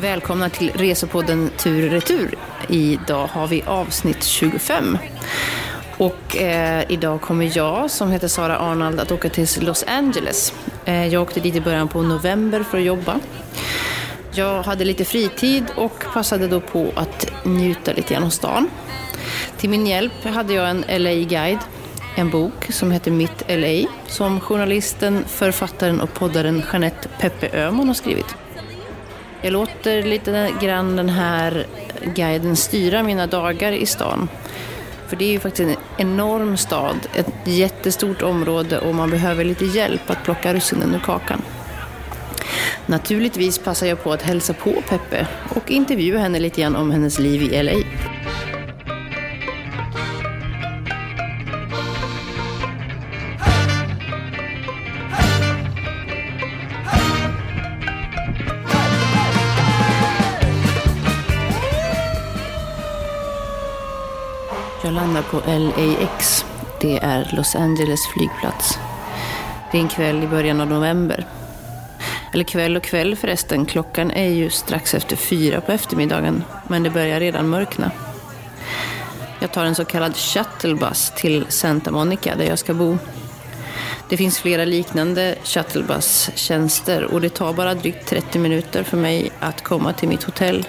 Välkomna till Resepodden Tur Retur. Idag har vi avsnitt 25. Och eh, idag kommer jag, som heter Sara Arnald, att åka till Los Angeles. Eh, jag åkte dit i början på november för att jobba. Jag hade lite fritid och passade då på att njuta lite grann av stan. Till min hjälp hade jag en LA-guide, en bok som heter Mitt LA, som journalisten, författaren och poddaren Jeanette Peppe Öhman har skrivit. Jag låter lite grann den här guiden styra mina dagar i stan. För det är ju faktiskt en enorm stad, ett jättestort område och man behöver lite hjälp att plocka russinen ur kakan. Naturligtvis passar jag på att hälsa på Peppe och intervjua henne lite grann om hennes liv i LA. Jag landar på LAX. Det är Los Angeles flygplats. Det är en kväll i början av november. Eller kväll och kväll förresten. Klockan är ju strax efter fyra på eftermiddagen. Men det börjar redan mörkna. Jag tar en så kallad shuttlebuss till Santa Monica där jag ska bo. Det finns flera liknande shuttlebuss-tjänster och det tar bara drygt 30 minuter för mig att komma till mitt hotell.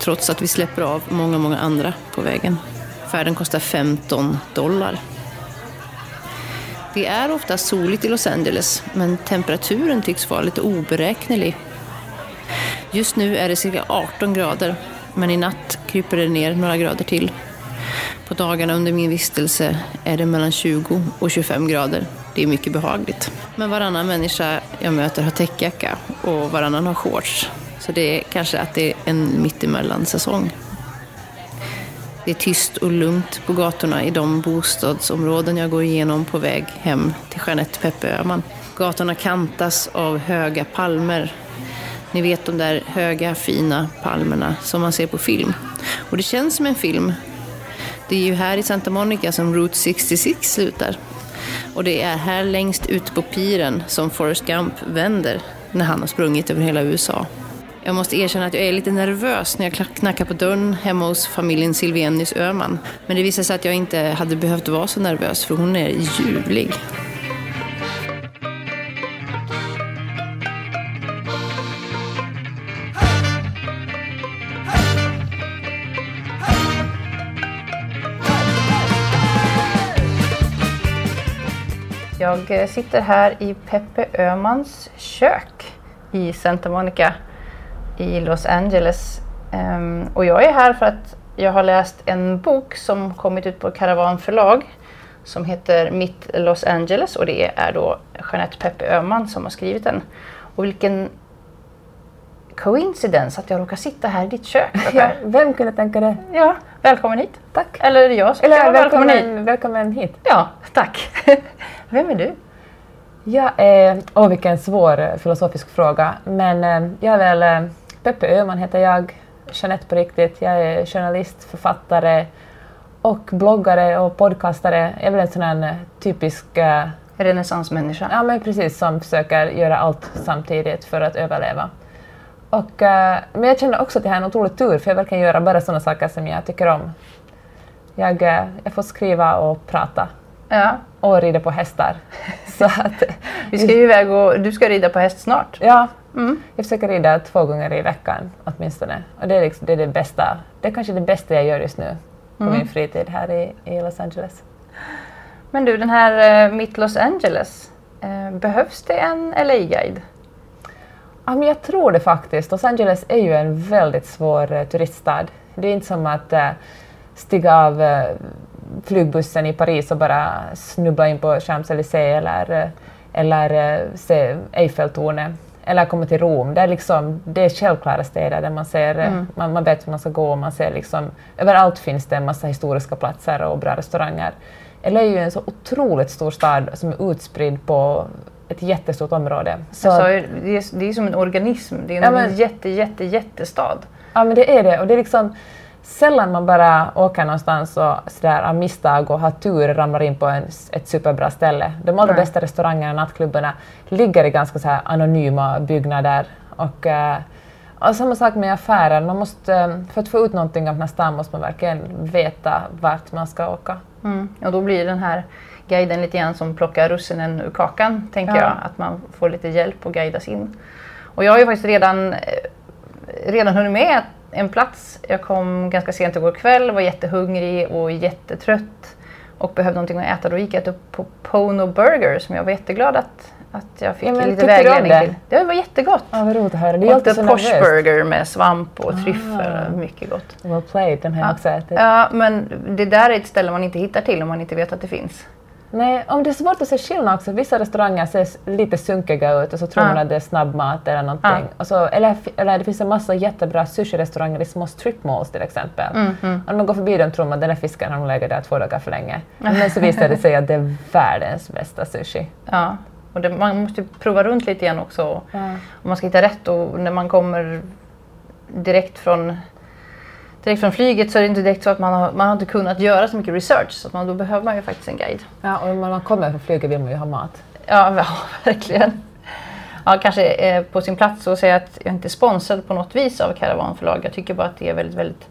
Trots att vi släpper av många, många andra på vägen. Färden kostar 15 dollar. Det är ofta soligt i Los Angeles, men temperaturen tycks vara lite oberäknelig. Just nu är det cirka 18 grader, men i natt kryper det ner några grader till. På dagarna under min vistelse är det mellan 20 och 25 grader. Det är mycket behagligt. Men varannan människa jag möter har täckjacka och varannan har shorts. Så det är kanske att det är en mittemellan säsong. Det är tyst och lugnt på gatorna i de bostadsområden jag går igenom på väg hem till Jeanette Peppe Öhman. Gatorna kantas av höga palmer. Ni vet de där höga, fina palmerna som man ser på film. Och det känns som en film. Det är ju här i Santa Monica som Route 66 slutar. Och det är här längst ut på piren som Forrest Gump vänder när han har sprungit över hela USA. Jag måste erkänna att jag är lite nervös när jag knackar på dörren hemma hos familjen Silvenius Öhman. Men det visade sig att jag inte hade behövt vara så nervös för hon är ljuvlig. Jag eh, sitter här i Peppe Öhmans kök i Santa Monica i Los Angeles. Um, och jag är här för att jag har läst en bok som kommit ut på Caravan förlag som heter Mitt Los Angeles och det är då Jeanette Peppe Öhman som har skrivit den. Och vilken coincidence att jag råkar sitta här i ditt kök. Ja, vem kunde tänka det? Ja, välkommen hit. Tack. Eller jag ska Eller välkommen, välkommen hit. välkommen hit. Ja, tack. Vem är du? Jag är, åh vilken svår filosofisk fråga, men eh, jag är väl eh, Peppe Öhman heter jag, Jeanette på riktigt. Jag är journalist, författare och bloggare och podcastare. Jag är väl en sån här typisk, eh, Renässansmänniska. ja men precis, som försöker göra allt samtidigt för att överleva. Och, eh, men jag känner också att jag har en otrolig tur, för jag verkar göra bara sådana saker som jag tycker om. Jag, eh, jag får skriva och prata Ja. Och rida på hästar. Så att, Vi ska ju iväg och du ska rida på häst snart. ja, Mm. jag försöker rida två gånger i veckan åtminstone. Och det är, liksom, det är det bästa. Det är kanske det bästa jag gör just nu på Mm. min fritid här i, i Los Angeles. Men du, den här eh, Mitt Los Angeles, eh, behövs det en LA-guide? Ja, men jag tror det faktiskt. Los Angeles är ju en väldigt svår eh, turiststad. Det är inte som att eh, stiga av eh, flygbussen i Paris och bara snubbla in på Champs-Élysées eller, eh, eller eh, se Eiffeltornet eller komma till Rom. Det är, liksom, det är självklara städer där man, ser, eh, Mm. man, man vet hur man ska gå och man ser liksom, överallt finns det en massa historiska platser och bra restauranger. LA är ju en så otroligt stor stad som är utspridd på ett jättestort område. Så, alltså, det, är, det är som en organism, det är en ja, men, jätte, jätte, jättestad. Ja men det är det och det är liksom sällan man bara åker någonstans och sådär av misstag och har tur ramlar in på en, ett superbra ställe. De allra bästa restaurangerna och nattklubbarna ligger i ganska så anonyma byggnader. Och, eh, och samma sak med affärer, man måste, eh, för att få ut någonting av den här stan måste man verkligen veta vart man ska åka. Mm. Och då blir den här guiden lite grann som plockar russinen ur kakan, tänker ja. jag. Att man får lite hjälp och guidas in. Och jag har ju faktiskt redan, eh, redan hunnit med en plats. Jag kom ganska sent igår kväll, var jättehungrig och jättetrött och behövde någonting att äta. Då gick jag upp på Pono Burger som jag var jätteglad att, att jag fick ja, lite vägledning det? till. Det var jättegott. Ja, vad roligt att höra. Det är alltid så Posh Burger med svamp och tryffel. Ah. Mycket gott. Well played, den har jag också ätit. Ja, men det där är ett ställe man inte hittar till om man inte vet att det finns. Nej, om det är svårt att se skillnad också. Vissa restauranger ser lite sunkiga ut och så tror ja. man att det är snabbmat eller någonting. Ja. Så, eller, eller det finns en massa jättebra sushi-restauranger i små stripmalls till exempel. Mm, mm. Om man går förbi dem tror man att den här fisken har legat där två dagar för länge. Men så visar det sig att det är världens bästa sushi. Ja, och det, man måste prova runt lite grann också. Ja. Om man ska hitta rätt och när man kommer direkt från direkt från flyget så är det inte direkt så att man har, man har inte kunnat göra så mycket research så att man, då behöver man ju faktiskt en guide. Ja, och när man kommer från flyget vill man ju ha mat. Ja, ja verkligen. Ja, kanske eh, på sin plats att säga att jag inte är sponsrad på något vis av Caravanförlag. Jag tycker bara att det är väldigt, väldigt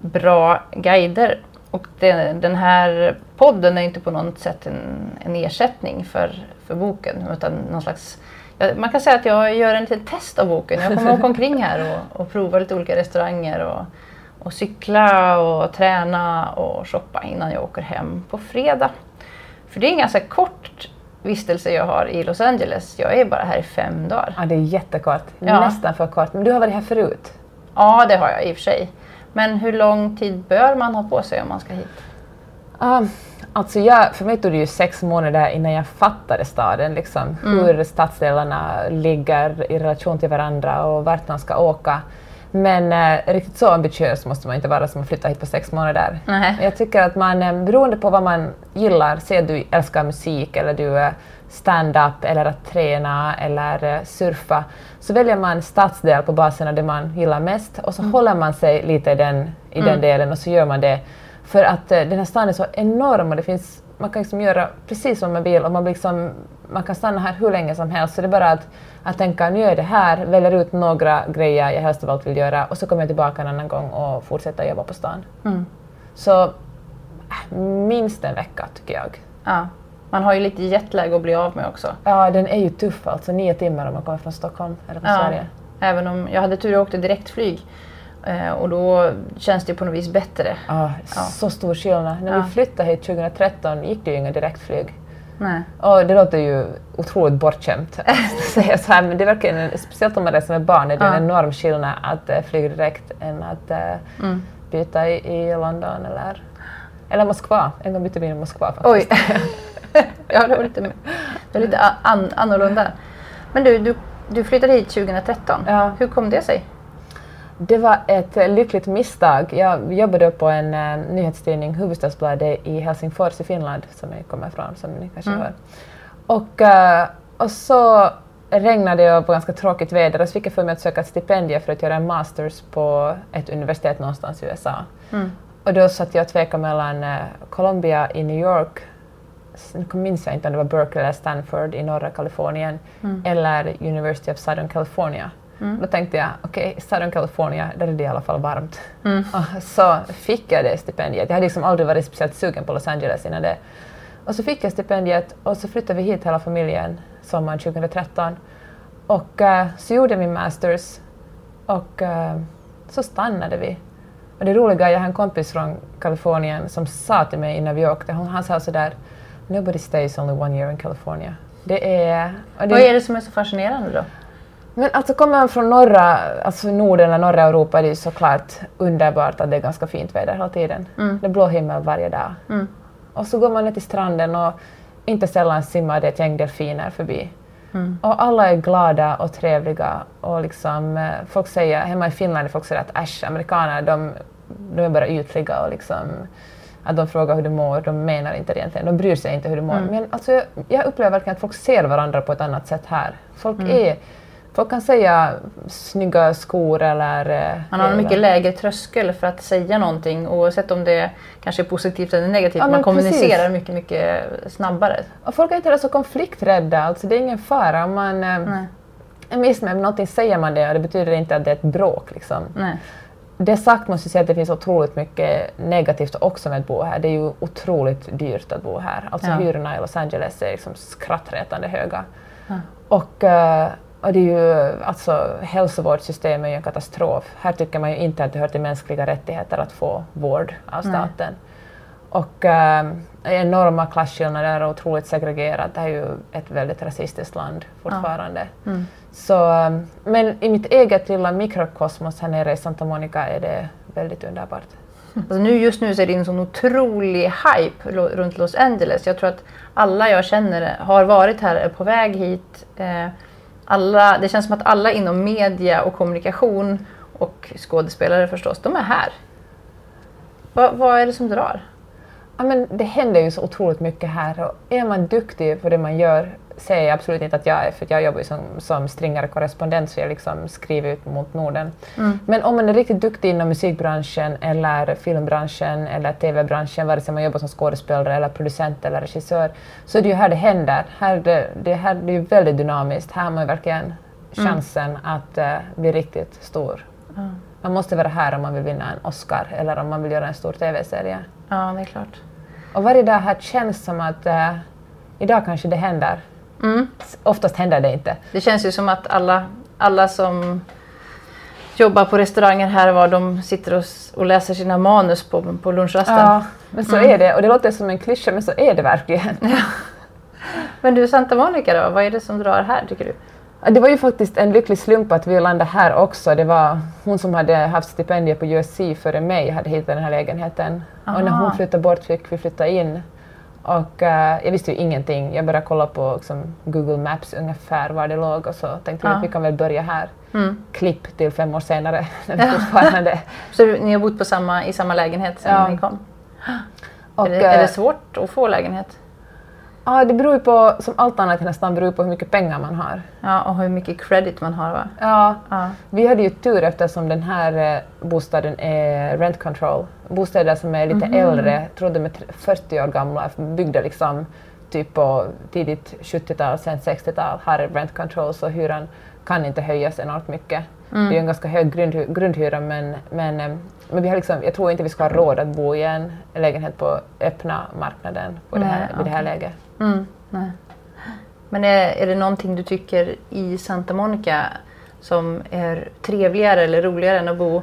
bra guider. Och det, den här podden är inte på något sätt en, en ersättning för, för boken utan någon slags man kan säga att jag gör en liten test av boken. Jag kommer åka omkring här och, och prova lite olika restauranger och och cykla och träna och shoppa innan jag åker hem på fredag. För det är en ganska kort vistelse jag har i Los Angeles. Jag är bara här i fem dagar. Ja, det är jättekort. Ja. Nästan för kort. Men du har varit här förut? Ja, det har jag i och för sig. Men hur lång tid bör man ha på sig om man ska hit? Um, alltså jag, för mig tog det ju sex månader innan jag fattade staden, liksom, mm. hur stadsdelarna ligger i relation till varandra och vart man ska åka. Men eh, riktigt så ambitiös måste man inte vara som att flytta hit på sex månader. Nej. Jag tycker att man, eh, beroende på vad man gillar, säg att du älskar musik eller du är stand-up eller att träna eller eh, surfa, så väljer man stadsdel på basen av det man gillar mest och så mm. håller man sig lite i den, i mm. den delen och så gör man det. För att eh, den här staden är så enorm och det finns, man kan liksom göra precis som man vill och man, liksom, man kan stanna här hur länge som helst. Så det är bara att att tänka nu är det här, väljer ut några grejer jag helst av allt vill göra och så kommer jag tillbaka en annan gång och fortsätter jobba på stan. Mm. Så äh, minst en vecka tycker jag. Ja. Man har ju lite jetlag att bli av med också. Ja, den är ju tuff alltså. Nio timmar om man kommer från Stockholm eller från ja. Sverige. Även om jag hade tur och åkte direktflyg eh, och då känns det på något vis bättre. Ja, ja. så stor skillnad. När ja. vi flyttade hit 2013 gick det ju inga direktflyg. Nej. Och det låter ju otroligt bortskämt att säga så här, men det är verkligen, speciellt om man reser med barn, är det ja. en enorm skillnad att uh, flyga direkt än att uh, mm. byta i, i, London eller, eller Moskva. En gång bytte vi i Moskva faktiskt. Oj! ja, det var lite, det var lite an, annorlunda. Men du, du, du flyttade hit 2013. Ja. Hur kom det sig? Det var ett lyckligt misstag. Jag jobbade på en uh, nyhetstidning, Hufvudstadsbladet, i Helsingfors i Finland, som jag kommer ifrån, som ni kanske mm. hör. Och, uh, och så regnade och var ganska tråkigt väder och så fick jag för mig att söka ett stipendium för att göra en masters på ett universitet någonstans i USA. Mm. Och då satt jag och tvekade mellan uh, Columbia i New York, nu minns jag inte om det var Berkeley eller Stanford i norra Kalifornien, mm. eller University of Southern California. Mm. Då tänkte jag, okej, okay, Southern California, där är det i alla fall varmt. Mm. så fick jag det stipendiet. Jag hade liksom aldrig varit speciellt sugen på Los Angeles innan det. Och så fick jag stipendiet och så flyttade vi hit hela familjen sommaren 2013. Och uh, så gjorde jag min masters och uh, så stannade vi. Och det roliga är, jag har en kompis från Kalifornien som sa till mig innan vi åkte, han, han sa sådär “Nobody stays only one year in California”. Det är... Det, Vad är det som är så fascinerande då? Men alltså kommer man från norra, alltså Norden eller norra Europa är det såklart underbart att det är ganska fint väder hela tiden. Mm. Det är blå himmel varje dag. Mm. Och så går man ner till stranden och inte sällan simmar det ett gäng delfiner förbi. Mm. Och alla är glada och trevliga och liksom, eh, folk säger, hemma i Finland folk säger att äsch, amerikaner de, de är bara ytliga och liksom att de frågar hur du mår, de menar inte det egentligen, de bryr sig inte hur du mår. Mm. Men alltså, jag, jag upplever verkligen att folk ser varandra på ett annat sätt här. Folk, Mm. är, folk kan säga snygga skor eller... eh, Man har en mycket lägre tröskel för att säga någonting oavsett om det kanske är positivt eller negativt. Ja, man kommunicerar precis. mycket, mycket snabbare. Och folk är inte så konflikträdda, alltså det är ingen fara. Om man eh, Nej. är missnöjd med någonting säger man det och det betyder inte att det är ett bråk. Liksom. Nej. Det sagt måste jag säga att det finns otroligt mycket negativt också med att bo här. Det är ju otroligt dyrt att bo här. Alltså Ja. hyrorna i Los Angeles är liksom skrattretande höga. Ja. Och, eh, och det är ju, alltså hälsovårdssystemet är ju en katastrof. Här tycker man ju inte att det hör till mänskliga rättigheter att få vård av Nej. staten. Och äh, enorma klasskillnader och otroligt segregerat. Det här är ju ett väldigt rasistiskt land fortfarande. Mm. Så, eh, men i mitt eget lilla mikrokosmos här nere i Santa Monica är det väldigt underbart. Alltså nu, just nu så är det en sån otrolig hype runt Los Angeles. Jag tror att alla jag känner har varit här, är på väg hit. Eh, alla, det känns som att alla inom media och kommunikation och skådespelare förstås, de är här. Va, vad är det som drar? Ja, men det händer ju så otroligt mycket här och är man duktig på det man gör säger jag absolut inte att jag är, för jag jobbar ju som, som stringare korrespondent så jag liksom skriver ut mot Norden. Men om man är riktigt duktig inom musikbranschen eller filmbranschen eller TV-branschen, vare sig man jobbar som skådespelare eller producent eller regissör, så är det ju här det händer. Här det, det, här, det är ju väldigt dynamiskt. Här har man verkligen chansen att eh, bli riktigt stor. Man måste vara här om man vill vinna en Oscar eller om man vill göra en stor TV-serie. Ja, det är klart. Och varje dag här känns som att eh, idag kanske det händer. Mm. Oftast händer det inte. Det känns ju som att alla, alla som jobbar på restauranger här var, de sitter och, och läser sina manus på, på lunchrasten. Ja, men så är det. Och det låter som en klyscha, men så är det verkligen. Men du, Santa Monica då? Vad är det som drar här tycker du? Ja, Det var ju faktiskt en lycklig slump att vi landade här också. Det var hon som hade haft stipendiet på USC före mig hade hittat den här lägenheten. Och när Aha. hon flyttade bort fick vi flytta in. Och eh, jag visste ju ingenting. Jag började kolla på liksom, Google Maps ungefär var det låg och så tänkte vi Ja. att vi kan väl börja här. Mm. Klipp till fem år senare när vi fortfarande Så ni har bott på samma, i samma lägenhet sedan Ja. ni kom? Och, är, det, är eh, det svårt att få lägenhet? Ja, det beror ju på, som allt annat i nästan, beror på hur mycket pengar man har. Ja, och hur mycket credit man har va? Ja, Ja. vi hade ju tur eftersom den här eh, bostaden är rent control. Bostäder som är lite äldre, tror de är tre- 40 år gamla, byggda liksom typ på tidigt 70-tal, sen 60-tal, har rent control så hyran kan inte höjas enormt mycket. Det är ju en ganska hög grundhy grundhyra men, men, eh, men vi har liksom, jag tror inte vi ska ha råd att bo i en lägenhet på öppna marknaden på det här, Nej, vid det här okej. läget. Mm. Men är, är det någonting du tycker i Santa Monica som är trevligare eller roligare än att bo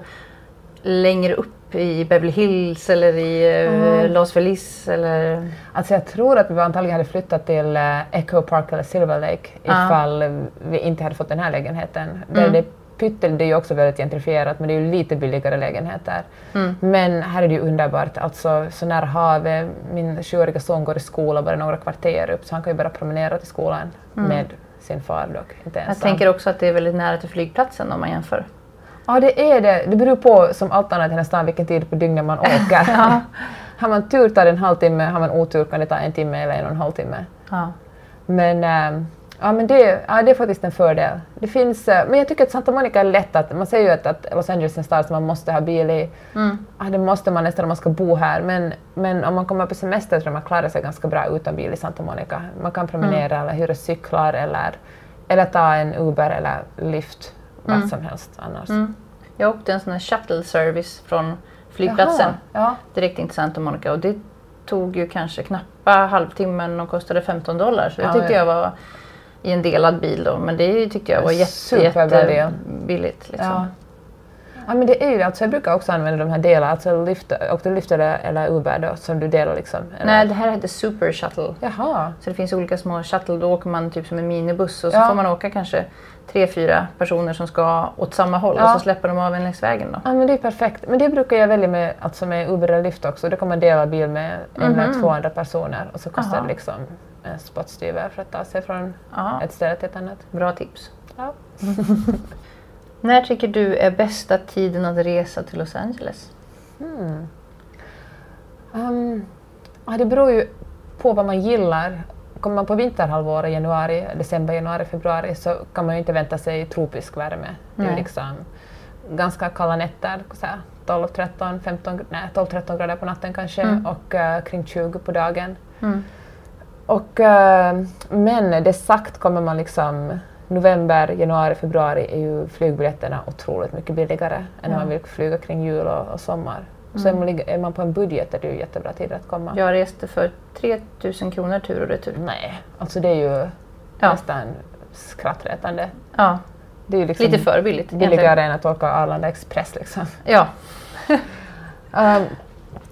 längre upp i Beverly Hills eller i eh, Mm. Los Feliz? Eller... Alltså jag tror att vi antagligen hade flyttat till eh, Echo Park eller Silver Lake Ja. ifall eh, vi inte hade fått den här lägenheten. Där det, pyttel, det är ju också väldigt gentrifierat men det är ju lite billigare lägenheter. Men här är det ju underbart, alltså så nära havet. Min sjuåriga son går i skola bara några kvarter upp så han kan ju bara promenera till skolan med sin far dock, inte Jag ensam. tänker också att det är väldigt nära till flygplatsen om man jämför. Ja, det är det. Det beror på, som allt annat i nästan vilken tid på dygnet man åker. har man tur tar det en halvtimme, har man otur kan det ta en timme eller en och en halv timme. Ja. Men, ähm, ja, men det, ja, det är faktiskt en fördel. Det finns, äh, men jag tycker att Santa Monica är lätt att, man säger ju att, att Los Angeles är en stad som man måste ha bil i. Ja, det måste man nästan om man ska bo här, men, men om man kommer på semester tror jag man klarar sig ganska bra utan bil i Santa Monica. Man kan promenera eller hyra cyklar eller, eller ta en Uber eller Lyft, vad som helst annars. Jag åkte en sån här shuttle service från flygplatsen Jaha, ja. direkt in till Santa Monica och det tog ju kanske knappa halvtimmen och kostade 15 dollar. Så det Ja, tyckte ja. jag var i en delad bil då, men det tyckte jag var jätte, jättebilligt. Liksom. Ja. ja, men det är ju alltså, jag brukar också använda de här delarna, alltså Lyft, åkte Lyft eller, Uber då, som du delar liksom? Eller? Nej, det här heter Super Shuttle. Jaha. Så det finns olika små shuttle, då åker man typ som en minibuss och så Ja. får man åka kanske tre, fyra personer som ska åt samma håll Ja. och så släpper de av en längs vägen då. Ja, men det är perfekt. Men det brukar jag välja med, alltså med Uber eller Lyft också. Då kan man dela bil med en eller två andra personer och så kostar Aha. det liksom en spottstyver för att ta sig från Ja, ett ställe till ett annat. bra tips. Ja. När tycker du är bästa tiden att resa till Los Angeles? Um, ja, det beror ju på vad man gillar. Kommer man på vinterhalvåret, januari, december, januari, februari, så kan man ju inte vänta sig tropisk värme. Det är ju liksom ganska kalla nätter, så här 12, 13, 15, nej, 12, 13 grader på natten kanske Mm. och eh, kring 20 på dagen. Mm. Och, eh, men det sagt kommer man liksom november, januari, februari är ju flygbiljetterna otroligt mycket billigare än Ja. när man vill flyga kring jul och, och sommar. Så är man, är man på en budget är det ju jättebra tid att komma. Jag reste för 3000 kronor tur och retur. Nej, alltså det är ju Ja. nästan skrattretande. Ja, Det är ju liksom lite för billigt. egentligen. billigare än att åka Arlanda Express. Liksom. Ja. Um,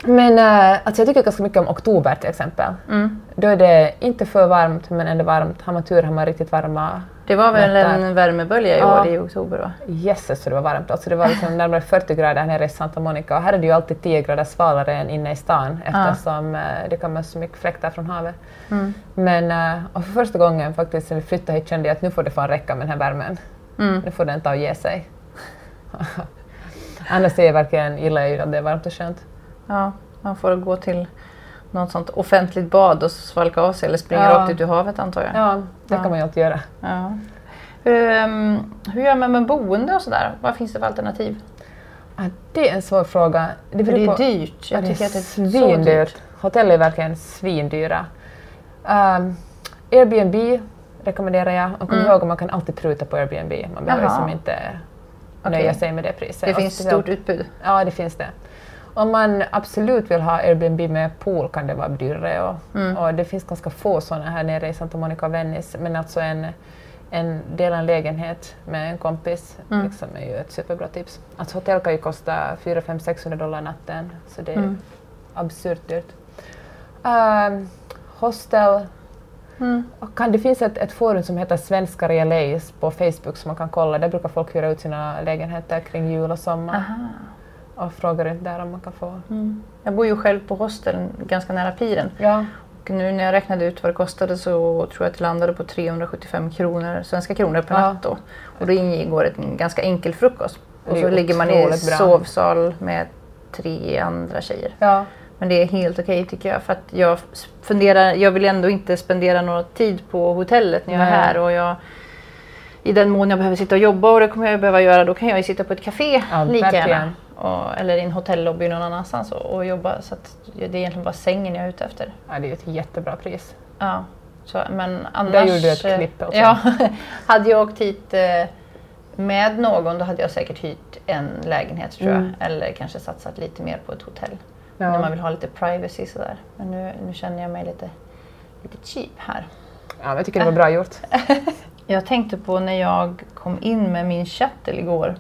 men uh, alltså jag tycker ganska mycket om oktober till exempel. Mm. Då är det inte för varmt men ändå varmt. Har man tur har man riktigt varma Det var väl Nätter. en värmebölja i Ja. år i oktober va? Jösses så det var varmt. Alltså det var liksom närmare 40 grader här nere i Santa Monica och här är det ju alltid 10 grader svalare än inne i stan eftersom eh, det kommer så mycket fläktar från havet. Mm. Men eh, och för första gången faktiskt sen vi flyttade hit kände jag att nu får det fan räcka med den här värmen. Mm. Nu får den ta och ge sig. Annars är jag verkligen, gillar jag ju att det är varmt och skönt. Ja, man får gå till något sånt offentligt bad och svalka av sig eller springa Ja. rakt ut i havet antar jag. Ja, det Ja. kan man ju alltid göra. Ja. Ehm, hur gör man med boende och sådär? Vad finns det för alternativ? Ah, det är en svår fråga. Det det är på- dyrt. Jag Ja, tycker att det är svindyrt. dyrt. Hotell är verkligen svindyra. Um, Airbnb rekommenderar jag. Och kom Mm. ihåg att man kan alltid pruta på Airbnb. Man behöver liksom inte Okej. nöja sig med det priset. Det finns stort utbud. Ja, det finns det. Om man absolut vill ha Airbnb med pool kan det vara dyrare och, Mm. och det finns ganska få sådana här nere i Santa Monica och Venice. Men alltså en, en del en lägenhet med en kompis Mm. liksom är ju ett superbra tips. Alltså hotell kan ju kosta 4 5 600 dollar natten så det är Mm. absurt dyrt. Um, hostel. Mm. Kan, det finns ett, ett forum som heter Svenskar i LA på Facebook som man kan kolla. Där brukar folk hyra ut sina lägenheter kring jul och sommar Aha. Och frågar runt där om man kan få. Mm. Jag bor ju själv på hostel ganska nära piren. Ja, Och nu när jag räknade ut vad det kostade så tror jag att det landade på 375 kronor, svenska kronor per Ja. natt. Då. Och då ingår en ganska enkel frukost. Och är så ligger man i bra. sovsal med tre andra tjejer. ja, Men det är helt okej tycker jag för att jag funderar, jag vill ändå inte spendera någon tid på hotellet när jag är Nej. här och jag i den mån jag behöver sitta och jobba och det kommer jag behöva göra då kan jag ju sitta på ett café Ja, lika verkligen. gärna. Och, eller i en hotellobby någon annanstans och, och jobba så att det är egentligen bara sängen jag är ute efter. ja, det är ett jättebra pris. Ja, så, men annars... Där gjorde du ett eh, klipp också. Ja, hade jag åkt hit eh, med någon då hade jag säkert hyrt en lägenhet tror Mm. jag. Eller kanske satsat lite mer på ett hotell. När man Ja. vill ha lite privacy sådär. Men nu, nu känner jag mig lite, lite cheap här. ja, men jag tycker det var bra gjort. Jag tänkte på när jag kom in med min shuttle igår.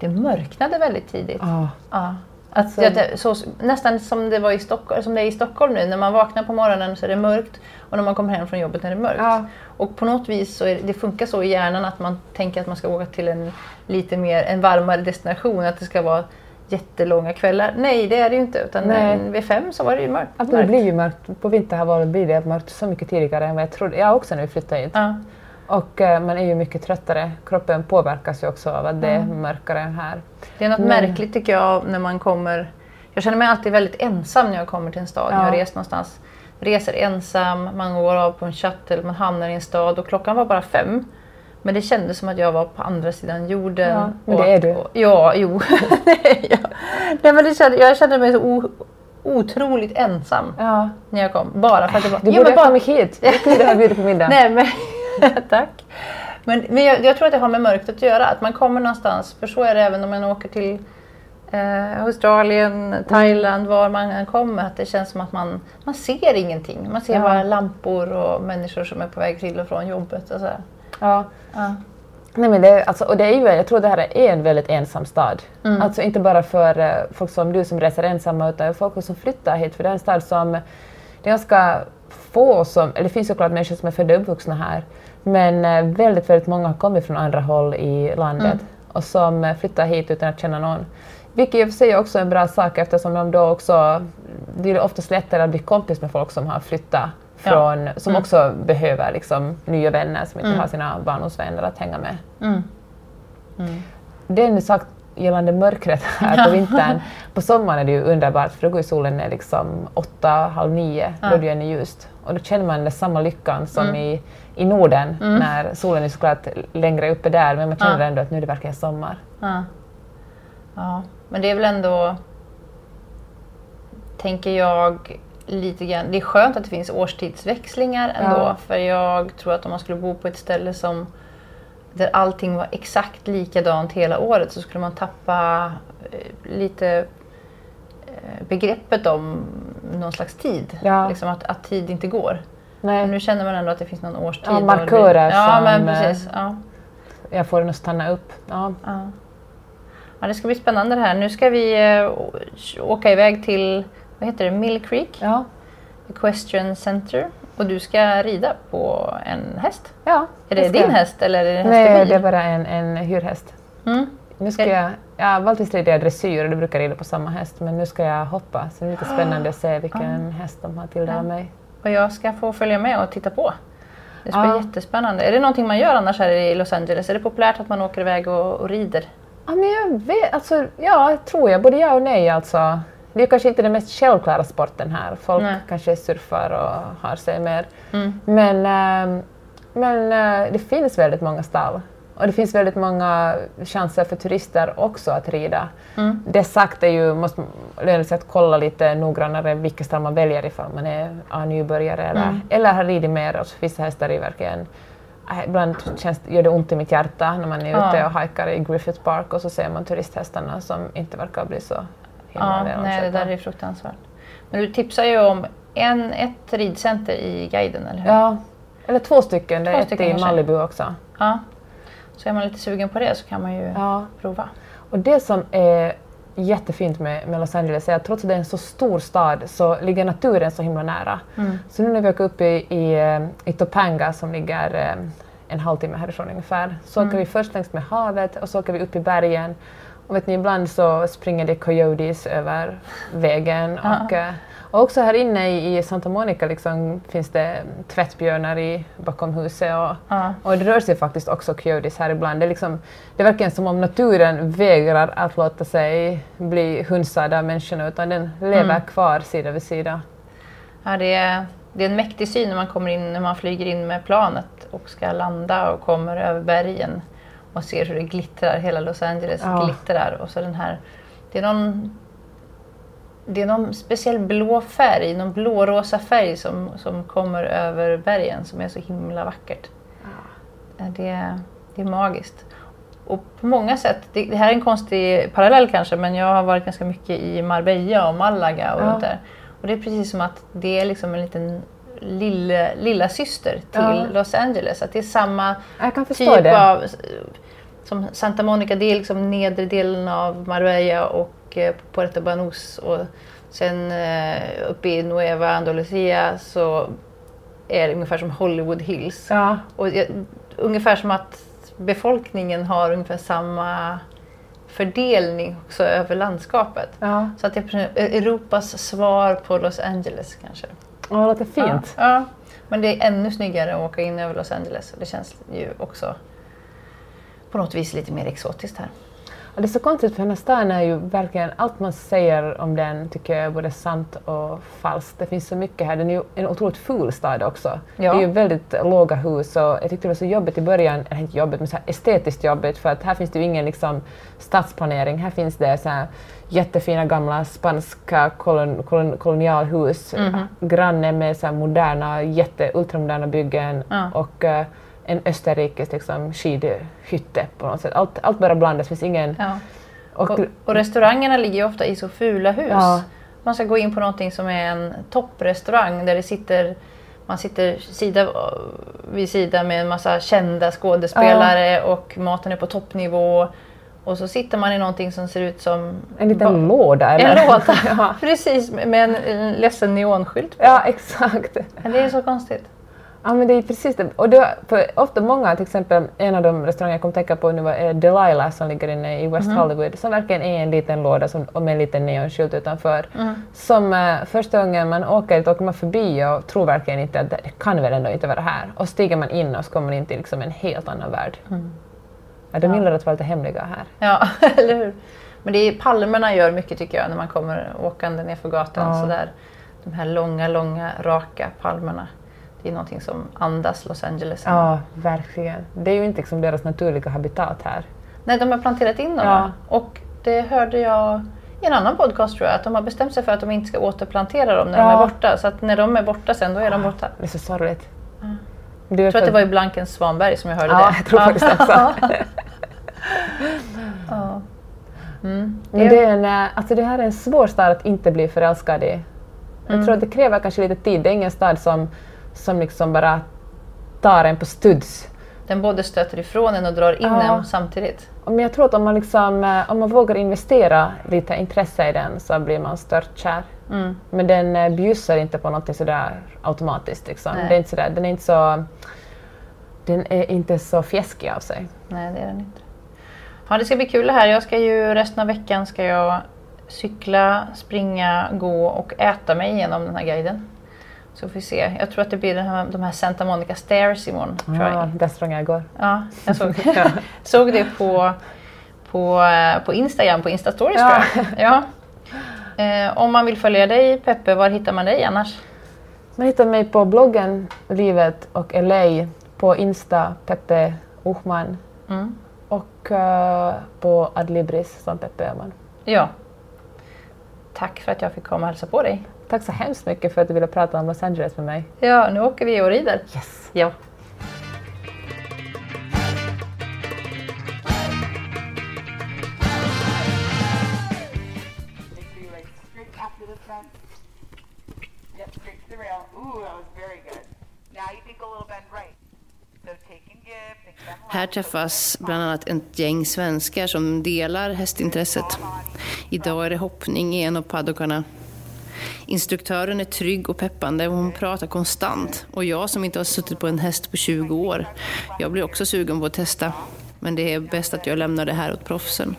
Det mörknade väldigt tidigt. Ja, Ja. Alltså- det- så, nästan som det, var i Stockholm, som det är i Stockholm nu. När man vaknar på morgonen så är det mörkt och när man kommer hem från jobbet är det mörkt. Ja. Och på något vis så är det, funkar så i hjärnan att man tänker att man ska åka till en lite mer, en varmare destination. Att det ska vara jättelånga kvällar. Nej, det är det ju inte. Utan Nej. vid fem så var det ju mörkt. Att det blir ju mörkt. På vinterhalvåret blir det mörkt så mycket tidigare än vad jag trodde. Jag också när vi flyttade hit. Ja. Och eh, man är ju mycket tröttare. Kroppen påverkas ju också av att det är Mm. mörkare här. Det är något Men- märkligt tycker jag när man kommer... Jag känner mig alltid väldigt ensam när jag kommer till en stad. När Ja. jag reser någonstans. Reser ensam, man går av på en shuttle, man hamnar i en stad och klockan var bara fem. Men det kändes som att jag var på andra sidan jorden. Ja, men det är du. Och, ja, jo. jag. Nej, men det kände, jag kände mig så o, otroligt ensam Ja. när jag kom. Bara för att det var... Du borde men ha bara- kommit hit. Jag kunde ha bjudit på middag. Nej, men tack. Men, men jag, jag tror att det har med mörkret att göra. Att man kommer någonstans, för så är det även om man åker till eh, Australien, Thailand, var man än kommer. Att det känns som att man, man ser ingenting. Man ser Ja. bara lampor och människor som är på väg till och från jobbet. Och så. Ja. Ja. Nej, men det, alltså, och det är ju, jag tror det här är en väldigt ensam stad. Mm. Alltså inte bara för eh, folk som du som reser ensamma utan folk som flyttar hit. För det är en stad som det är ganska få som, eller det finns såklart människor som är födda och uppvuxna här, men eh, väldigt, väldigt många har kommit från andra håll i landet Mm. och som eh, flyttar hit utan att känna någon. Vilket i och för sig är också en bra sak eftersom de då också, det är oftast lättare att bli kompis med folk som har flyttat Ja. från, som Mm. också behöver liksom, nya vänner som inte Mm. har sina barndomsvänner att hänga med. Mm. Mm. Det är gällande mörkret här på vintern. På sommaren är det ju underbart för då går ju solen ner liksom åtta, halv nio, Ja. då är det ju ännu ljust. Och då känner man den samma lyckan som i, i Norden när solen är såklart längre uppe där men man känner Ja. ändå att nu är det verkligen sommar. Ja. ja, men det är väl ändå, tänker jag, lite grann, det är skönt att det finns årstidsväxlingar ändå. Ja. För jag tror att om man skulle bo på ett ställe som där allting var exakt likadant hela året så skulle man tappa eh, lite begreppet om någon slags tid. Ja. Liksom att, att tid inte går. Nej, Men nu känner man ändå att det finns någon årstid. Ja, markörer Ja, som, men eh, precis. Ja. jag får den att stanna upp. Ja. Ja. ja, det ska bli spännande det här. Nu ska vi eh, åka iväg till, vad heter det, Mill Creek Ja. Equestrian Center. Och du ska rida på en häst. ja Är det din häst eller är det en Nej, det är hästbil? bara en, en hyrhäst. Mm. Nu ska jag, jag har vanligtvis ridit dressyr och du brukar rida på samma häst men nu ska jag hoppa så det är lite spännande att se vilken häst de har tilldelat mig. Och jag ska få följa med och titta på. Det ska bli Ja. jättespännande. Är det någonting man gör annars här i Los Angeles? Är det populärt att man åker iväg och, och rider? Ja, men jag vet, alltså, ja, tror jag. Både ja och nej alltså. Det är kanske inte den mest självklara sporten här. Folk Nej. kanske surfar och har sig mer. Mm. Men, ehm, men eh, det finns väldigt många stall. Och det finns väldigt många chanser för turister också att rida. Mm. Det sagt är ju, måste löna sig att kolla lite noggrannare vilka stall man väljer ifall man är ja, nybörjare eller, Mm. eller har ridit mer. Och vissa hästar är verkligen äh, Ibland känns, gör det ont i mitt hjärta när man är Ja. ute och hajkar i Griffith Park och så ser man turisthästarna som inte verkar bli så himla Ja, nej, det där är fruktansvärt. Men du tipsar ju om en, ett ridcenter i guiden, eller hur? Ja, eller två stycken. Det är ett stycken i. Malibu också. Ja. Så är man lite sugen på det så kan man ju Ja. prova. Och det som är jättefint med, med Los Angeles är att trots att det är en så stor stad så ligger naturen så himla nära. Mm. Så nu när vi åker upp i, i, eh, i Topanga som ligger eh, en halvtimme härifrån ungefär, så Mm. åker vi först längs med havet och så åker vi upp i bergen. Och vet ni, ibland så springer det coyotes över vägen. Ja. Och, eh, och också här inne i, i Santa Monica liksom, finns det tvättbjörnar i, bakom huset. Och, Ja. och det rör sig faktiskt också coyotes här ibland. Det är, liksom, det är verkligen som om naturen vägrar att låta sig bli hunsad av människorna utan den lever Mm. kvar sida vid sida. Ja, det, är, det är en mäktig syn när man kommer in, när man flyger in med planet och ska landa och kommer över bergen och ser hur det glittrar, hela Los Angeles Ja. glittrar. Och så den här, det är någon det är någon speciell blå färg, någon blårosa färg som, som kommer över bergen som är så himla vackert. Ja, Det, det är magiskt. Och på många sätt, det, det här är en konstig parallell kanske, men jag har varit ganska mycket i Marbella och Malaga och Ja. runt där. Och det är precis som att det är liksom en liten lille, lilla syster till Ja. Los Angeles. Att det är samma typ det. av... Som Santa Monica, det är liksom nedre delen av Marbella och eh, Puerto Banús. Och sen eh, uppe i Nueva Andalucía så är det ungefär som Hollywood Hills. Ja, Och ungefär som att befolkningen har ungefär samma fördelning också över landskapet. ja. Så att det är Europas svar på Los Angeles kanske. Ja, det låter fint. Ja, ja. Men det är ännu snyggare att åka in över Los Angeles. Det känns ju också på något vis lite mer exotiskt här. Och det är så konstigt för den här staden är ju verkligen, allt man säger om den tycker jag är både sant och falskt. Det finns så mycket här. Den är ju en otroligt ful stad också. Ja. Det är ju väldigt låga hus och jag tyckte det var så jobbigt i början, eller inte jobbigt men så här estetiskt jobbigt för att här finns det ju ingen liksom stadsplanering. Här finns det så jättefina gamla spanska kolon, kolon, kolonialhus, Mhm. granne med så moderna, jätte, ultramoderna byggen Ja. och eh, en österrikisk liksom, skidhytte på något sätt. Allt, allt bara blandas, finns ingen... Ja. Och, Och, och restaurangerna ligger ju ofta i så fula hus. Ja. Man ska gå in på någonting som är en topprestaurang där det sitter man sitter sida vid sida med en massa kända skådespelare och maten är på toppnivå. Och så sitter man i någonting som ser ut som en liten låda eller? en låda. ja. Precis, med en ledsen neonskylt på. ja, exakt. Men det är så konstigt. Ja, men det är precis det. Och det var, för ofta många, till exempel en av de restauranger jag kom tänka på nu var eh, Delilah som ligger inne i West Hollywood, som verkligen är en liten låda som, och med en liten neonskylt utanför. Som eh, första gången man åker dit åker man förbi och tror verkligen inte att det, kan väl ändå inte vara här. Och stiger man in och så kommer man in till liksom en helt annan värld. Ja, de gillar att vara lite hemliga här. Ja, eller hur? Men det är, palmerna gör mycket tycker jag när man kommer åkande nerför gatan. Ja. Sådär. De här långa, långa, raka palmerna. Är någonting som andas Los Angeles. Ja, verkligen. Det är ju inte liksom deras naturliga habitat här. Nej, de har planterat in dem. Ja. Och det hörde jag i en annan podcast tror jag, att de har bestämt sig för att de inte ska återplantera dem när de Ja. är borta. Så att när de är borta sen, då är de borta. Det är så sorgligt. Är Jag tror att det för- var i Blankens Svanberg som jag hörde Ja, det. jag tror faktiskt också. Ja. Mm. Men det, är en, eh, alltså det här är en svår stad att inte bli förälskad i. Jag Mm. tror att det kräver kanske lite tid. Det är ingen stad som, som liksom bara tar en på studs. Den både stöter ifrån en och drar in Ja. en samtidigt. Men jag tror att om man, liksom, eh, om man vågar investera lite intresse i den så blir man störtkär. Mm. Men den eh, bjussar inte på något sådär automatiskt. Liksom. Det är inte sådär, den är inte så den är inte så fjäskig av sig. Nej, det är den inte. Ja, det ska bli kul det här. Jag ska ju resten av veckan ska jag cykla, springa, gå och äta mig igenom den här guiden. Så får vi se. Jag tror att det blir den här, de här Santa Monica Stairs imorgon. Tror Ja, jag. där sprang jag igår. Ja, jag såg, såg det på, på, eh, på Instagram, på Instastories Ja. tror jag. Ja. Eh, om man vill följa dig Peppe, var hittar man dig annars? Man hittar mig på bloggen Livet och LA på Insta, Peppe Ohman Mm. och eh, på Adlibris som Peppe Öhman. Ja. Tack för att jag fick komma och hälsa på dig. Tack så hemskt mycket för att du ville prata om Los Angeles med mig. Ja, nu åker vi och rider. Yes! Ja. Här träffas bland annat ett gäng svenskar som delar hästintresset. Idag är det hoppning i en av paddockarna. Instruktören är trygg och peppande och hon pratar konstant. Och jag som inte har suttit på en häst på 20 år, jag blir också sugen på att testa. Men det är bäst att jag lämnar det här åt proffsen.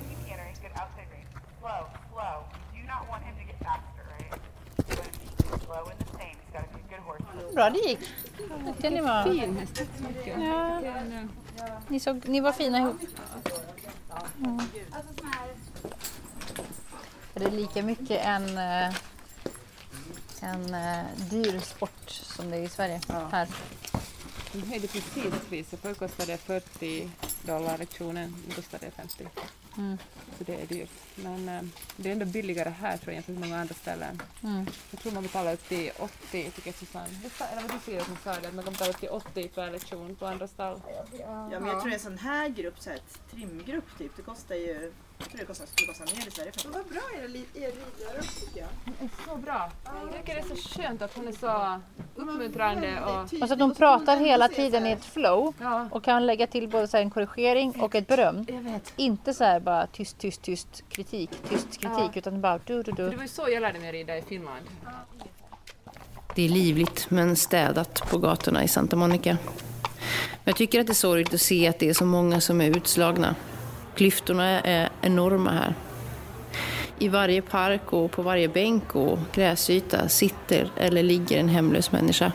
Bra det gick. Tyckte ni var... Fin häst. Ja. Ni, såg, ni var fina ihop. Mm. Är det lika mycket en, en eh, dyr sport som det är i Sverige? Här. De höjde precis priset. Förr kostade det 40 dollar lektionen, nu kostar det 50. Mm. Så det är dyrt. Men eh, det är ändå billigare här tror jag jämfört med många andra ställen. Mm. Jag tror man betalar upp till 80, tycker Susanne. Det sa- Eller vad du säger som sa det, att man kan betala upp till 80 per lektion på andra stall. Ja men jag tror en sån här grupp, så här, ett trimgrupp typ, det kostar ju, mer i Sverige faktiskt. Vad bra er, er ridare också tycker jag. Så bra! Jag tycker det är så skönt att hon är så uppmuntrande och... Och så att de pratar hela tiden i ett flow och kan lägga till både så här en korrigering och ett beröm. Inte så här bara tyst, tyst, tyst kritik, tyst kritik, utan bara du, du, du. det var ju så jag lärde mig rida i Finland. Det är livligt men städat på gatorna i Santa Monica. Men jag tycker att det är sorgligt att se att det är så många som är utslagna. Klyftorna är enorma här. I varje park och på varje bänk och gräsyta sitter eller ligger en hemlös människa.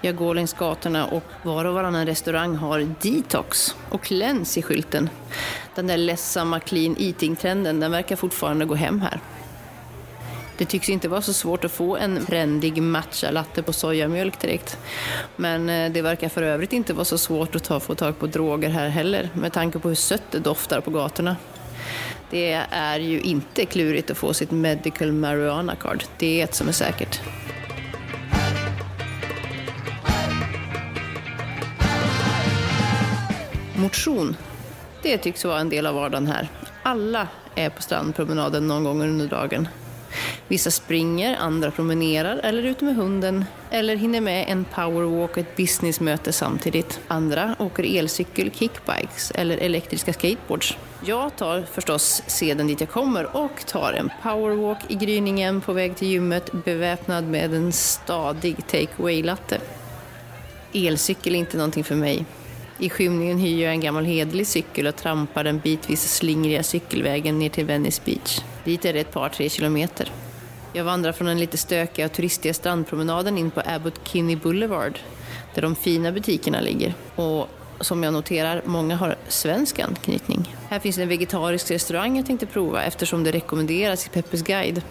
Jag går längs gatorna och var och varannan restaurang har detox och cleanse i skylten. Den där ledsamma clean eating-trenden, den verkar fortfarande gå hem här. Det tycks inte vara så svårt att få en trendig matcha latte på sojamjölk direkt. Men eh, det verkar för övrigt inte vara så svårt att ta, få tag på droger här heller med tanke på hur sött det doftar på gatorna. Det är ju inte klurigt att få sitt medical marijuana card. Det är ett som är säkert. Motion. Det tycks vara en del av vardagen här. Alla är på strandpromenaden någon gång under dagen. Vissa springer, andra promenerar eller är ute med hunden eller hinner med en powerwalk och ett businessmöte samtidigt. Andra åker elcykel, kickbikes eller elektriska skateboards. Jag tar förstås seden dit jag kommer och tar en powerwalk i gryningen på väg till gymmet beväpnad med en stadig take away-latte. Elcykel är inte någonting för mig. I skymningen hyr jag en gammal hederlig cykel och trampar den bitvis slingriga cykelvägen ner till Venice Beach. Dit är det ett par, tre kilometer. Jag vandrar från den lite stökiga och turistiga strandpromenaden in på Abbot Kinney Boulevard, där de fina butikerna ligger. Och som jag noterar, många har svensk anknytning. Här finns en vegetarisk restaurang jag tänkte prova eftersom det rekommenderas i Peppes guide.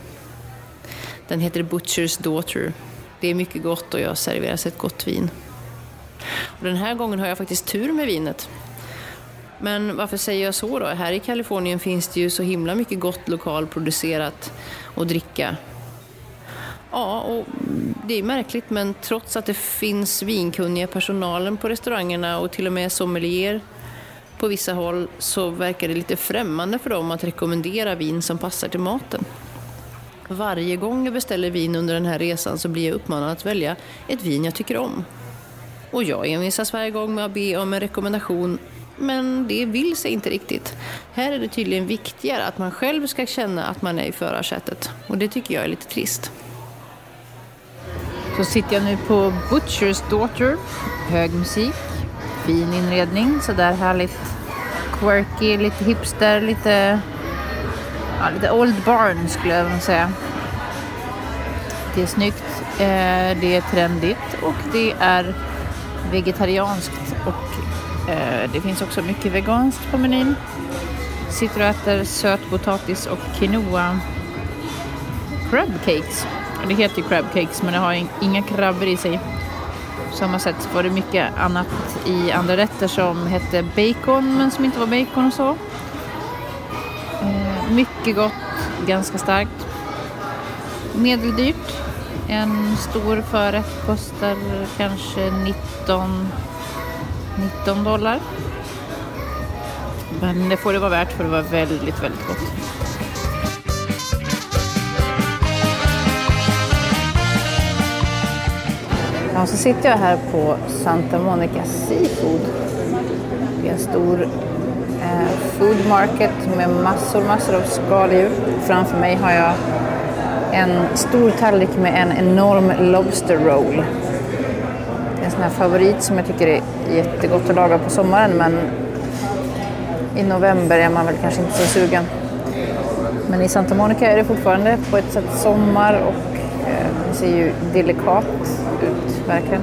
Den heter Butcher's Daughter. Det är mycket gott och jag serveras ett gott vin. Och den här gången har jag faktiskt tur med vinet. Men varför säger jag så då? Här i Kalifornien finns det ju så himla mycket gott lokalproducerat att dricka. Ja, och det är märkligt men trots att det finns vinkunniga personalen på restaurangerna och till och med sommelier på vissa håll så verkar det lite främmande för dem att rekommendera vin som passar till maten. Varje gång jag beställer vin under den här resan så blir jag uppmanad att välja ett vin jag tycker om. Och jag envisas varje gång med att be om en rekommendation men det vill sig inte riktigt. Här är det tydligen viktigare att man själv ska känna att man är i förarsätet och det tycker jag är lite trist. Så sitter jag nu på Butcher's Daughter. Hög musik, fin inredning, sådär härligt quirky, lite hipster, lite, ja, lite old barn skulle jag vilja säga. Det är snyggt, eh, det är trendigt och det är vegetarianskt och eh, det finns också mycket veganskt på menyn. Sitter och äter sötpotatis och quinoa crab cakes. Det heter ju crab cakes men det har inga krabbor i sig. På samma sätt var det mycket annat i andra rätter som hette bacon men som inte var bacon och så. Eh, mycket gott, ganska starkt. Medeldyrt. En stor förrätt kostar kanske 19, 19 dollar. Men det får det vara värt för det var väldigt, väldigt gott. Ja, så sitter jag här på Santa Monica Seafood. Det är en stor eh, food market med massor, massor av skaldjur. Framför mig har jag en stor tallrik med en enorm Lobster roll. Det är en sån här favorit som jag tycker är jättegott att laga på sommaren men i november är man väl kanske inte så sugen. Men i Santa Monica är det fortfarande på ett sätt sommar och eh, det ser ju delikat verkligen.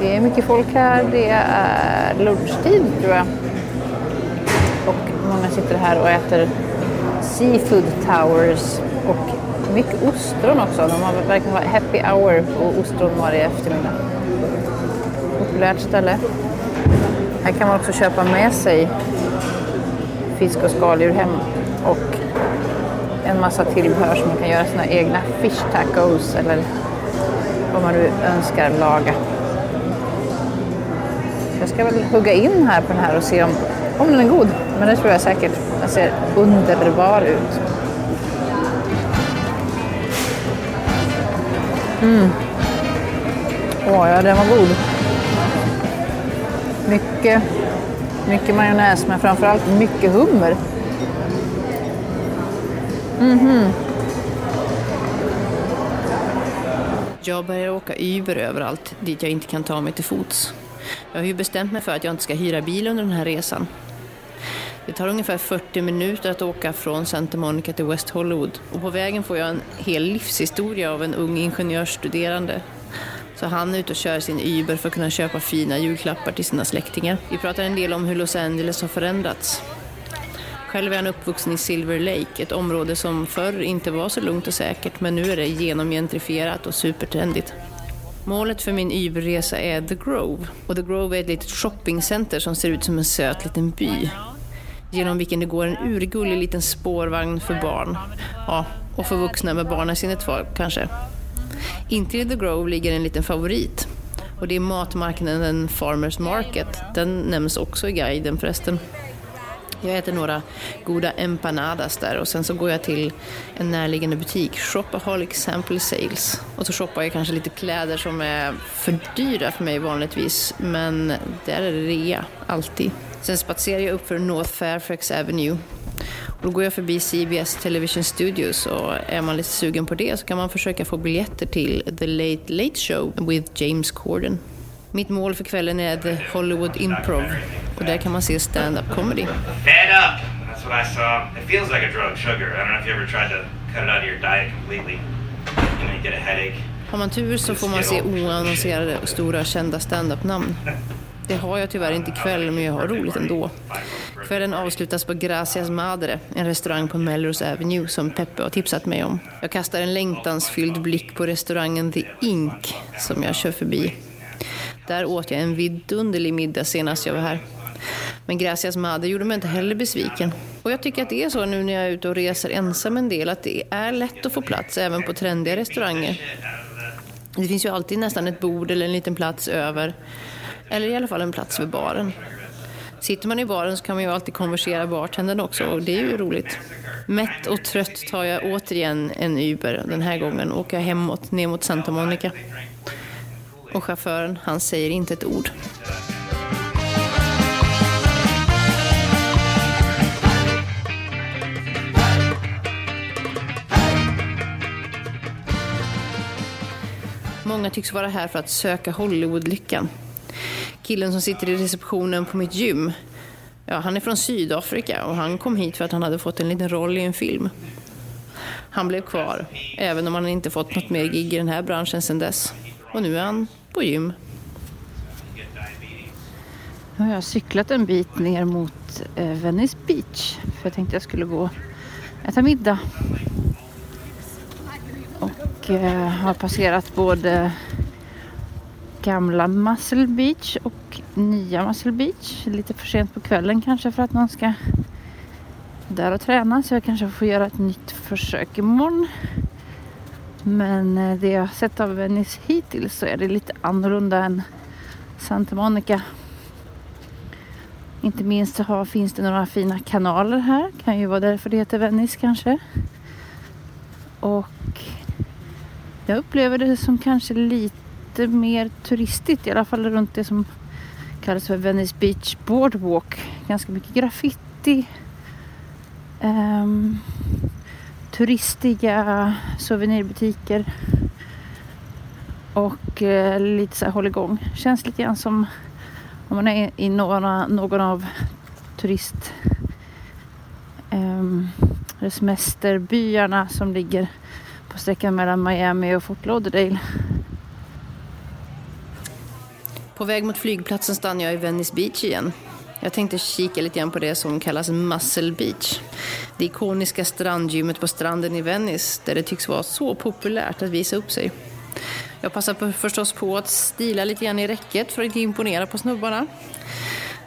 Det är mycket folk här, det är lunchtid tror jag. Och många sitter här och äter seafood towers och mycket ostron också. De har verkligen happy hour på ostron varje eftermiddag. Populärt ställe. Här kan man också köpa med sig fisk och skaldjur hem och en massa tillbehör som man kan göra sina egna fish tacos eller vad man nu önskar laga. Jag ska väl hugga in här på den här och se om, om den är god. Men det tror jag säkert. Den ser underbar ut. Mm. Åh, ja den var god. Mycket, mycket majonnäs men framförallt mycket hummer. Mhm. Jag börjar åka Uber överallt dit jag inte kan ta mig till fots. Jag har ju bestämt mig för att jag inte ska hyra bil under den här resan. Det tar ungefär 40 minuter att åka från Santa Monica till West Hollywood och på vägen får jag en hel livshistoria av en ung ingenjörsstuderande. Så han är ute och kör sin Uber för att kunna köpa fina julklappar till sina släktingar. Vi pratar en del om hur Los Angeles har förändrats. Själv är han uppvuxen i Silver Lake, ett område som förr inte var så lugnt och säkert men nu är det genomgentrifierat och supertrendigt. Målet för min Uberresa är The Grove. Och The Grove är ett litet shoppingcenter som ser ut som en söt liten by. Genom vilken det går en urgullig liten spårvagn för barn. Ja, och för vuxna med barnasinnet kvar kanske. Intill The Grove ligger en liten favorit. Och det är matmarknaden Farmers Market. Den nämns också i guiden förresten. Jag äter några goda empanadas där och sen så går jag till en närliggande butik, Shopaholic Sample Sales. Och så shoppar jag kanske lite kläder som är för dyra för mig vanligtvis, men där är det rea, alltid. Sen spatserar jag upp för North Fairfax Avenue. Och då går jag förbi CBS Television Studios och är man lite sugen på det så kan man försöka få biljetter till The Late Late Show with James Corden. Mitt mål för kvällen är The Hollywood Improv och där kan man se stand-up comedy. Fed up. That's what I saw. It feels like a drug, sugar. I don't know if you ever tried to cut it out of your diet completely. You know, you get a headache. Har man tur så får man se oannonserade och stora kända stand-up-namn. Det har jag tyvärr inte ikväll, men jag har roligt ändå. Kvällen avslutas på Gracias Madre, en restaurang på Melrose Avenue som Peppe har tipsat mig om. Jag kastar en längtansfylld blick på restaurangen The Ink som jag kör förbi. Där åt jag en vidunderlig middag senast jag var här. Men Gracias Madre gjorde mig inte heller besviken. Och jag tycker att det är så nu när jag är ute och reser ensam en del, att det är lätt att få plats även på trendiga restauranger. Det finns ju alltid nästan ett bord eller en liten plats över. Eller i alla fall en plats vid baren. Sitter man i baren så kan man ju alltid konversera bartendern också och det är ju roligt. Mätt och trött tar jag återigen en Uber. Den här gången åker jag hemåt, ner mot Santa Monica. Och chauffören, han säger inte ett ord. Många tycks vara här för att söka Hollywoodlyckan. Killen som sitter i receptionen på mitt gym, ja, han är från Sydafrika och han kom hit för att han hade fått en liten roll i en film. Han blev kvar, även om han inte fått något mer gig i den här branschen sedan dess. Och nu är han på gym. Nu har jag cyklat en bit ner mot eh, Venice Beach för jag tänkte jag skulle gå och äta middag. Och eh, har passerat både gamla Muscle Beach och nya Muscle Beach. Lite för sent på kvällen kanske för att någon ska där och träna så jag kanske får göra ett nytt försök imorgon. Men eh, det jag har sett av Venice hittills så är det lite annorlunda än Santa Monica. Inte minst så har, finns det några fina kanaler här. Kan ju vara därför det heter Venice kanske. Och jag upplever det som kanske lite mer turistigt, i alla fall runt det som kallas för Venice Beach Boardwalk. Ganska mycket graffiti. Um, turistiga souvenirbutiker. Och eh, lite så här hålligång. Känns lite grann som om man är i några, någon av turist eh, semesterbyarna som ligger på sträckan mellan Miami och Fort Lauderdale. På väg mot flygplatsen stannar jag i Venice Beach igen. Jag tänkte kika lite grann på det som kallas Muscle Beach. Det ikoniska strandgymmet på stranden i Venice där det tycks vara så populärt att visa upp sig. Jag passar förstås på att stila lite grann i räcket för att imponera på snubbarna.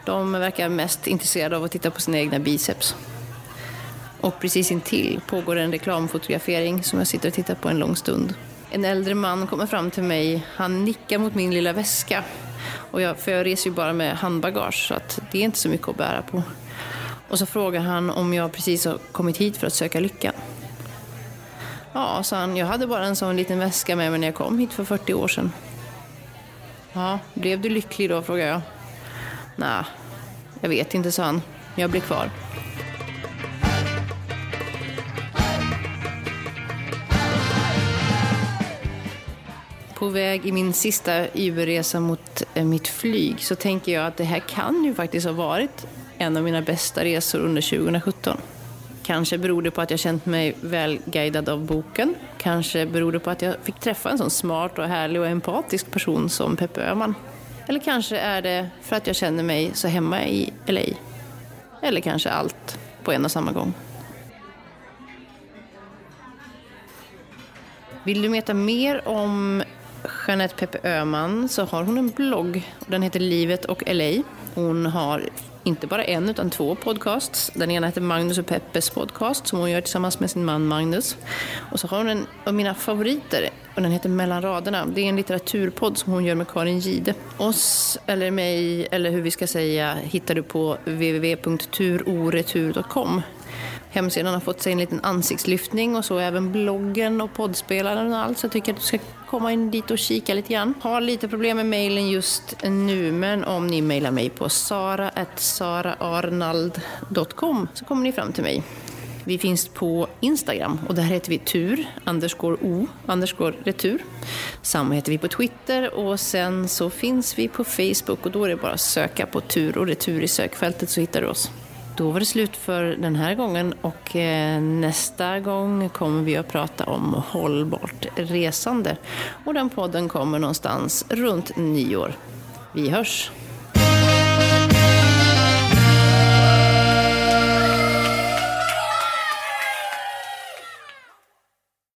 De verkar mest intresserade av att titta på sina egna biceps. Och precis intill pågår en reklamfotografering som jag sitter och tittar på en lång stund. En äldre man kommer fram till mig, han nickar mot min lilla väska. Och jag, för jag reser ju bara med handbagage så att det är inte så mycket att bära på. Och så frågar han om jag precis har kommit hit för att söka lyckan. Ja, sa han, jag hade bara en sån liten väska med mig när jag kom hit för 40 år sedan. Ja, blev du lycklig då, frågar jag. Nej, jag vet inte, sa han. Jag blir kvar. På väg i min sista Uberresa mot eh, mitt flyg så tänker jag att det här kan ju faktiskt ha varit en av mina bästa resor under 2017. Kanske beror det på att jag känt mig väl guidad av boken. Kanske beror det på att jag fick träffa en sån smart och härlig och empatisk person som Peppe Öhman. Eller kanske är det för att jag känner mig så hemma i LA. Eller kanske allt på en och samma gång. Vill du veta mer om Jeanette Peppe Öhman så har hon en blogg. Den heter Livet och LA. Hon har inte bara en utan två podcasts. Den ena heter Magnus och Peppes podcast som hon gör tillsammans med sin man Magnus. Och så har hon en av mina favoriter och den heter Mellan raderna. Det är en litteraturpodd som hon gör med Karin Gide. Oss, eller mig, eller hur vi ska säga, hittar du på www.turoretur.com. Hemsidan har fått sig en liten ansiktslyftning och så även bloggen och poddspelaren och allt. Så jag tycker att du ska komma in dit och kika lite grann. Har lite problem med mejlen just nu men om ni mejlar mig på sara.saraarnald.com så kommer ni fram till mig. Vi finns på Instagram och där heter vi tur, underscore o, underscore retur. Samma heter vi på Twitter och sen så finns vi på Facebook och då är det bara att söka på tur och retur i sökfältet så hittar du oss. Då var det slut för den här gången och eh, nästa gång kommer vi att prata om hållbart resande. Och den podden kommer någonstans runt nyår. Vi hörs!